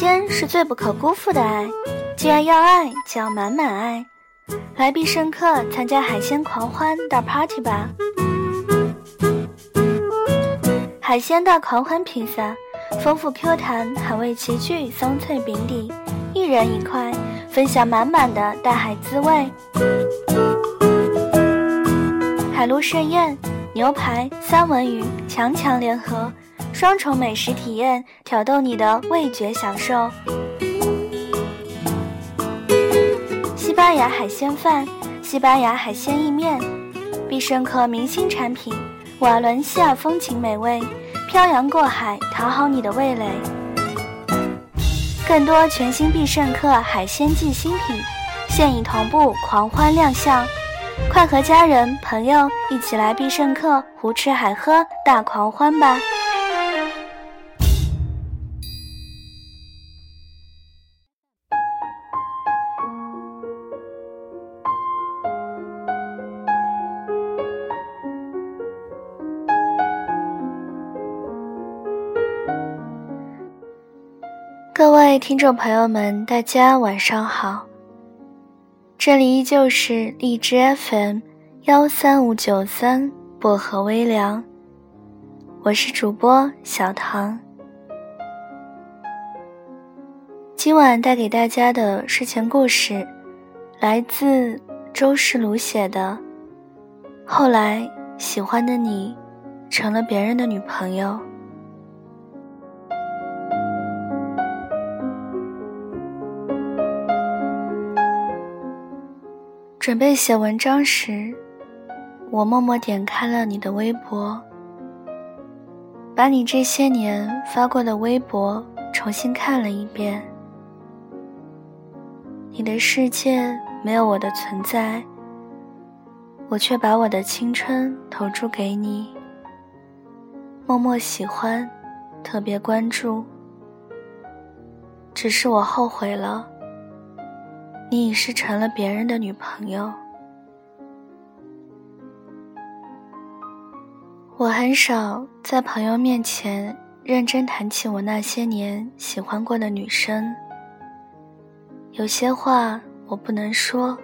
鲜是最不可辜负的爱，既然要爱，就要满满爱。来必胜客参加海鲜狂欢大 party 吧！海鲜大狂欢披萨，丰富 Q 弹，海味齐聚，松脆饼底，一人一块，分享满满的大海滋味。海陆盛宴，牛排、三文鱼强强联合，双重美食体验，挑逗你的味觉享受。西班牙海鲜饭、西班牙海鲜意面，必胜客明星产品，瓦伦西亚风情美味，漂洋过海讨好你的味蕾。更多全新必胜客海鲜季新品，现已同步狂欢亮相，快和家人朋友一起来必胜客胡吃海喝大狂欢吧！各位听众朋友们，大家晚上好。这里依旧是荔枝 FM 幺三五九三薄荷微凉，我是主播小唐。今晚带给大家的睡前故事，来自周世鲁写的。后来，喜欢的你，成了别人的女朋友。准备写文章时，我默默点开了你的微博，把你这些年发过的微博重新看了一遍。你的世界没有我的存在，我却把我的青春投注给你，默默喜欢，特别关注。只是我后悔了。你已是成了别人的女朋友。我很少在朋友面前认真谈起我那些年喜欢过的女生。有些话我不能说，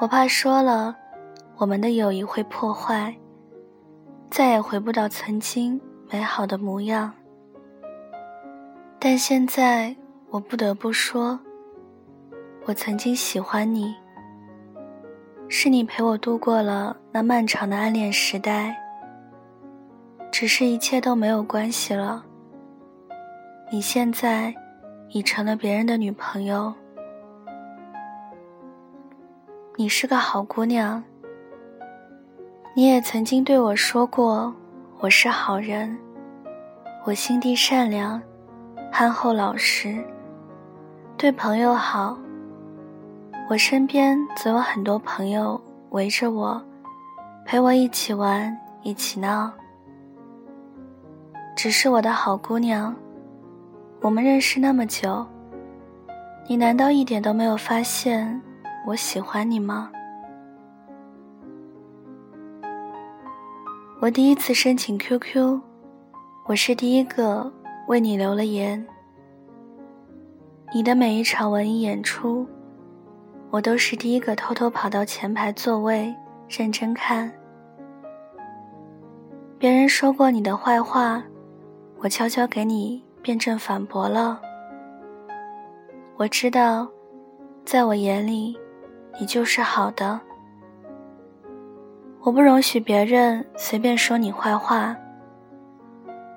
我怕说了，我们的友谊会破坏，再也回不到曾经美好的模样。但现在我不得不说。我曾经喜欢你，是你陪我度过了那漫长的暗恋时代。只是一切都没有关系了。你现在已成了别人的女朋友。你是个好姑娘，你也曾经对我说过，我是好人，我心地善良，憨厚老实，对朋友好。我身边总有很多朋友围着我，陪我一起玩，一起闹。只是我的好姑娘，我们认识那么久，你难道一点都没有发现我喜欢你吗？我第一次申请 QQ，我是第一个为你留了言。你的每一场文艺演出。我都是第一个偷偷跑到前排座位认真看。别人说过你的坏话，我悄悄给你辩证反驳了。我知道，在我眼里，你就是好的。我不容许别人随便说你坏话，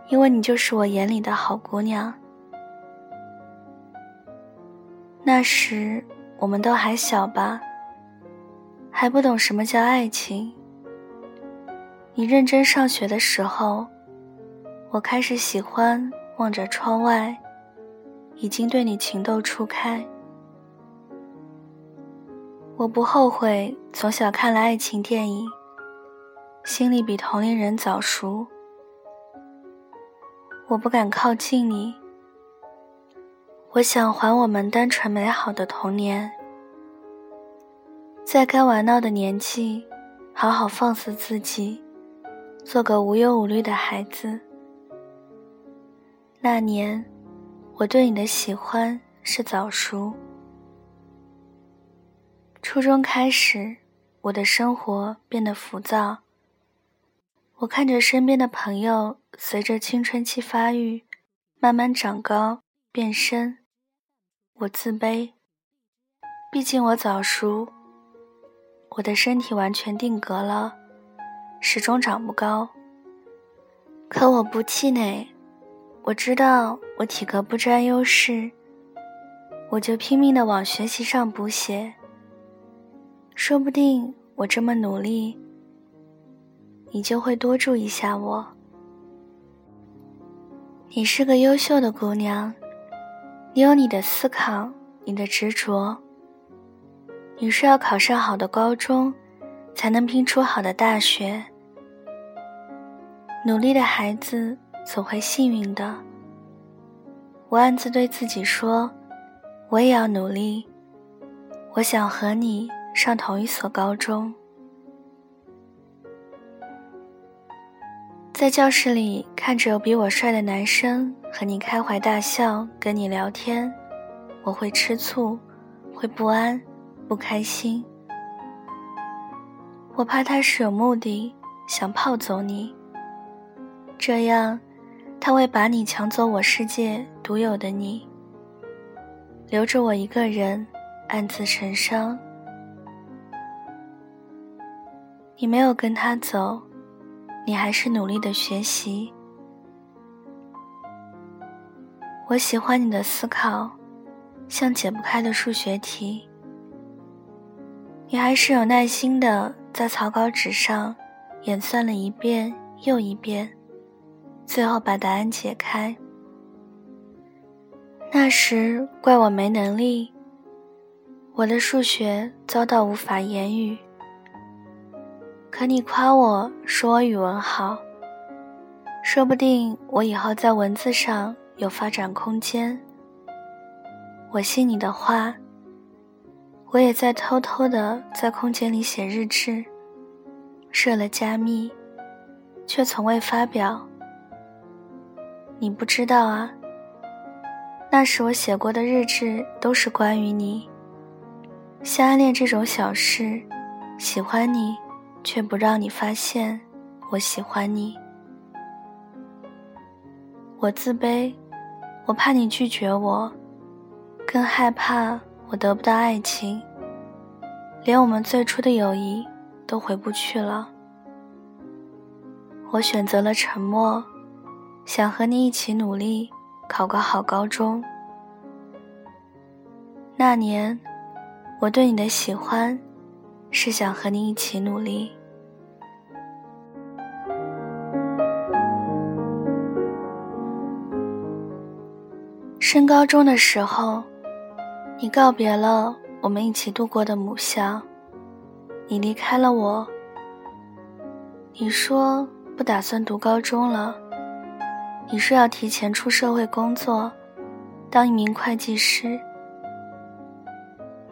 因为你就是我眼里的好姑娘。那时。我们都还小吧，还不懂什么叫爱情。你认真上学的时候，我开始喜欢望着窗外，已经对你情窦初开。我不后悔从小看了爱情电影，心里比同龄人早熟。我不敢靠近你。我想还我们单纯美好的童年，在该玩闹的年纪，好好放肆自己，做个无忧无虑的孩子。那年，我对你的喜欢是早熟。初中开始，我的生活变得浮躁。我看着身边的朋友随着青春期发育，慢慢长高变身，我自卑。毕竟我早熟，我的身体完全定格了，始终长不高。可我不气馁，我知道我体格不占优势，我就拼命的往学习上补血。说不定我这么努力。你就会多注意下我。你是个优秀的姑娘，你有你的思考，你的执着。你是要考上好的高中，才能拼出好的大学。努力的孩子总会幸运的。我暗自对自己说，我也要努力。我想和你上同一所高中。在教室里看着比我帅的男生和你开怀大笑，跟你聊天，我会吃醋，会不安，不开心。我怕他是有目的，想泡走你。这样，他会把你抢走我世界独有的你，留着我一个人暗自神伤。你没有跟他走。你还是努力的学习。我喜欢你的思考，像解不开的数学题。你还是有耐心的在草稿纸上演算了一遍又一遍，最后把答案解开。那时怪我没能力，我的数学遭到无法言语。可你夸我说我语文好，说不定我以后在文字上有发展空间。我信你的话，我也在偷偷的在空间里写日志，设了加密，却从未发表。你不知道啊，那时我写过的日志都是关于你，像暗恋这种小事，喜欢你。却不让你发现，我喜欢你。我自卑，我怕你拒绝我，更害怕我得不到爱情，连我们最初的友谊都回不去了。我选择了沉默，想和你一起努力，考个好高中。那年，我对你的喜欢。是想和你一起努力。升高中的时候，你告别了我们一起度过的母校，你离开了我。你说不打算读高中了，你说要提前出社会工作，当一名会计师。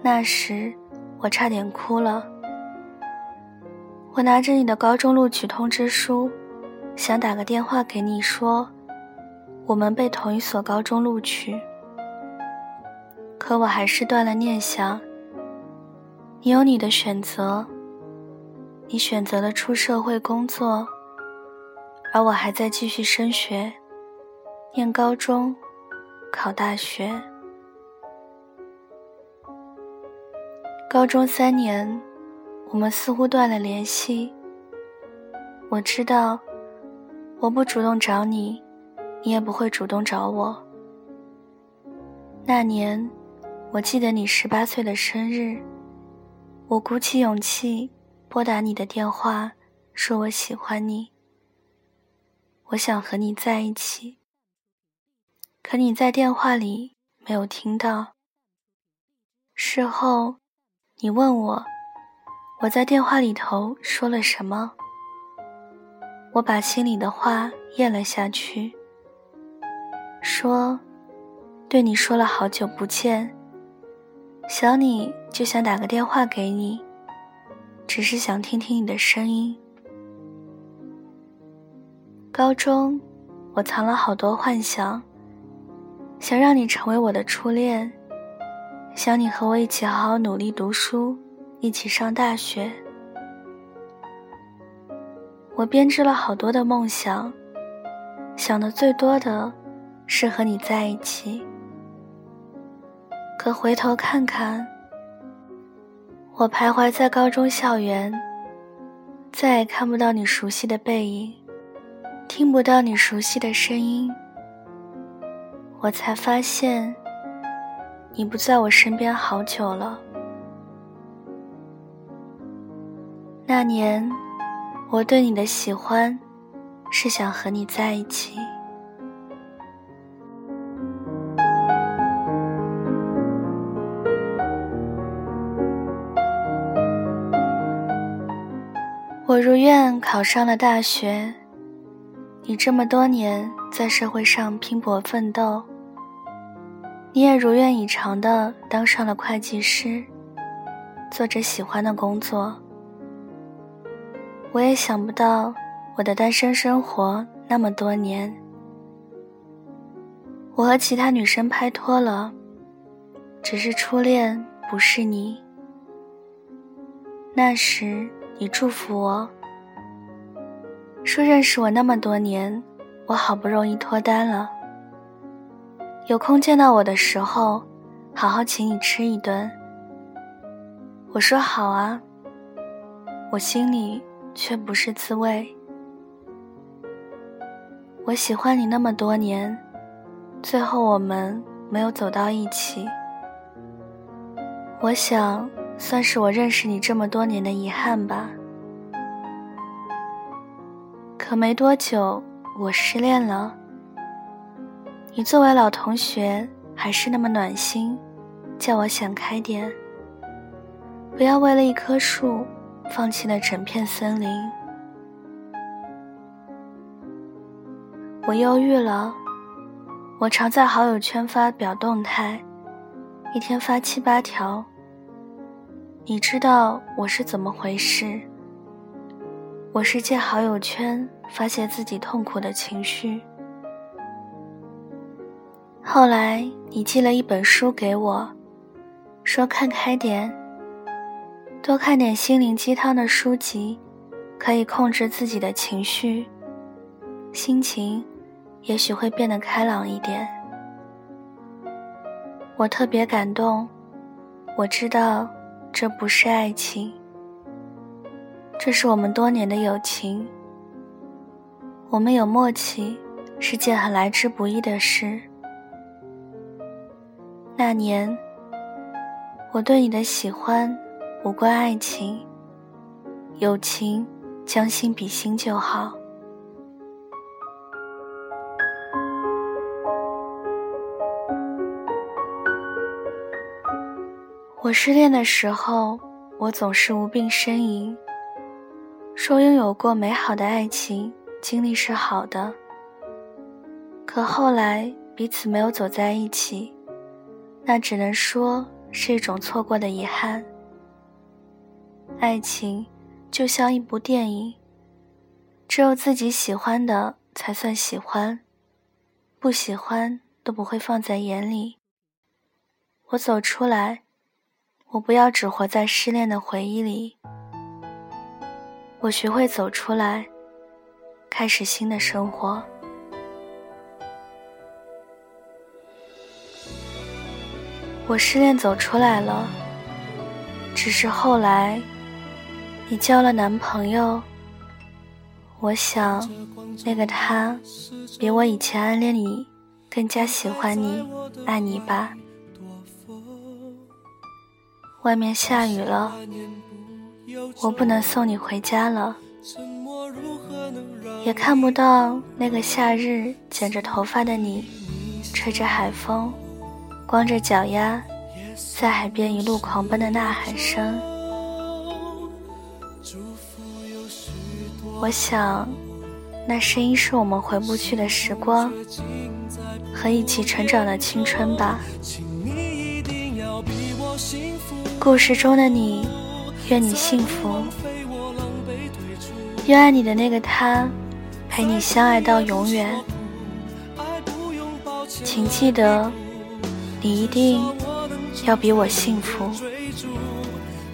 那时。我差点哭了。我拿着你的高中录取通知书，想打个电话给你说，我们被同一所高中录取。可我还是断了念想。你有你的选择，你选择了出社会工作，而我还在继续升学，念高中，考大学。高中三年，我们似乎断了联系。我知道，我不主动找你，你也不会主动找我。那年，我记得你十八岁的生日，我鼓起勇气拨打你的电话，说我喜欢你，我想和你在一起。可你在电话里没有听到。事后。你问我，我在电话里头说了什么？我把心里的话咽了下去，说：“对你说了好久不见，想你就想打个电话给你，只是想听听你的声音。”高中，我藏了好多幻想，想让你成为我的初恋，想你和我一起好好努力读书，一起上大学。我编织了好多的梦想，想的最多的是和你在一起。可回头看看，我徘徊在高中校园，再也看不到你熟悉的背影，听不到你熟悉的声音。我才发现，你不在我身边好久了。那年，我对你的喜欢，是想和你在一起。我如愿考上了大学，你这么多年在社会上拼搏奋斗，你也如愿以偿的当上了会计师，做着喜欢的工作。我也想不到我的单身生活那么多年，我和其他女生拍拖了，只是初恋不是你。那时。你祝福我，说认识我那么多年，我好不容易脱单了，有空见到我的时候，好好请你吃一顿。我说好啊，我心里却不是滋味。我喜欢你那么多年，最后我们没有走到一起，我想。算是我认识你这么多年的遗憾吧。可没多久，我失恋了。你作为老同学，还是那么暖心，叫我想开点，不要为了一棵树，放弃了整片森林。我忧郁了，我常在好友圈发表动态，一天发七八条。你知道我是怎么回事？我是借好友圈发泄自己痛苦的情绪。后来你寄了一本书给我，说看开点，多看点心灵鸡汤的书籍，可以控制自己的情绪，心情也许会变得开朗一点。我特别感动，我知道。这不是爱情，这是我们多年的友情。我们有默契，是件很来之不易的事。那年，我对你的喜欢无关爱情，友情将心比心就好。我失恋的时候，我总是无病呻吟，说拥有过美好的爱情经历是好的。可后来彼此没有走在一起，那只能说是一种错过的遗憾。爱情就像一部电影，只有自己喜欢的才算喜欢，不喜欢都不会放在眼里。我走出来。我不要只活在失恋的回忆里，我学会走出来，开始新的生活。我失恋走出来了，只是后来你交了男朋友，我想那个他比我以前暗恋你更加喜欢你、爱你吧。外面下雨了，我不能送你回家了，也看不到那个夏日剪着头发的你，吹着海风，光着脚丫，在海边一路狂奔的呐喊声。我想，那声音是我们回不去的时光，和一起成长的青春吧。请你一定要比我幸福故事中的你，愿你幸福，愿爱你的那个他陪你相爱到永远。请记得，你一定要比我幸福。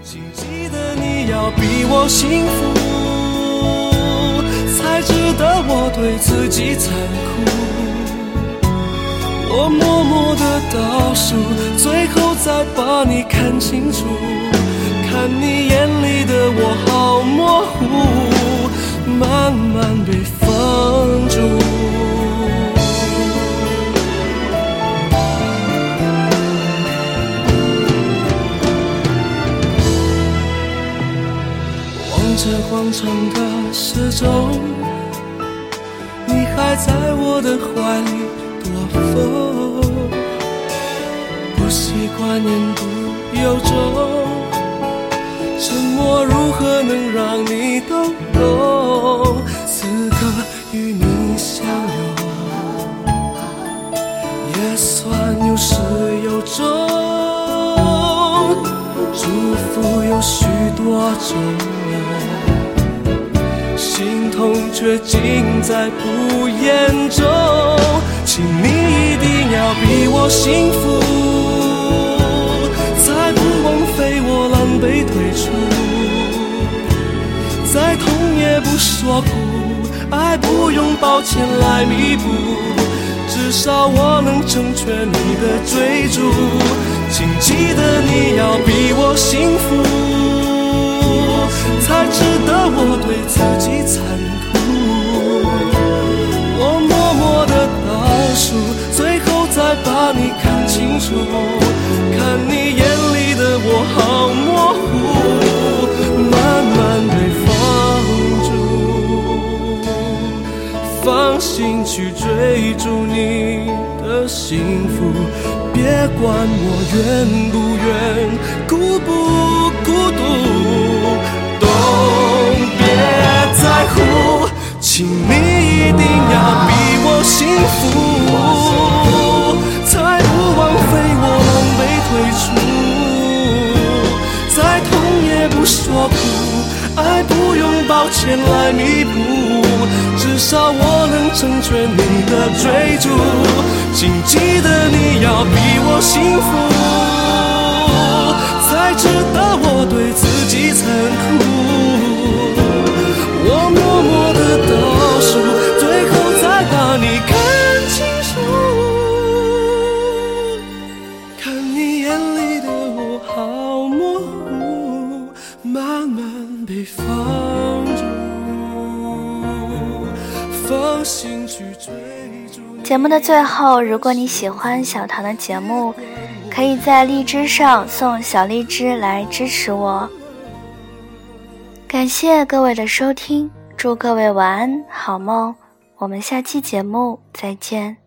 请记得你要比我幸福，才值得我对自己残酷。我默默的倒数，最后再把你看清楚。看你眼里的我好模糊，慢慢被封住。这广场的时钟，你还在我的怀里否，不习惯言不由衷，沉默如何能让你都懂？此刻与你相拥，也算有始有终，祝福有许多种。心痛却尽在不言中，请你一定要比我幸福，才不枉费我狼狈退出。再痛也不说苦，爱不用抱歉来弥补，至少我能成全你的追逐。请记得你要比我幸福。才值得我对自己残酷。楚。看你眼里的我好模糊，慢慢被放逐。放心去追逐你的幸福，别管我愿不愿，孤不孤独。都别在乎，请你一定要比我幸福，前来弥补，至少我能成全你的追逐。请记得你要比我幸福，才值得我对自己残酷。节目的最后，如果你喜欢小唐的节目，可以在荔枝上送小荔枝来支持我。感谢各位的收听，祝各位晚安好梦，我们下期节目再见。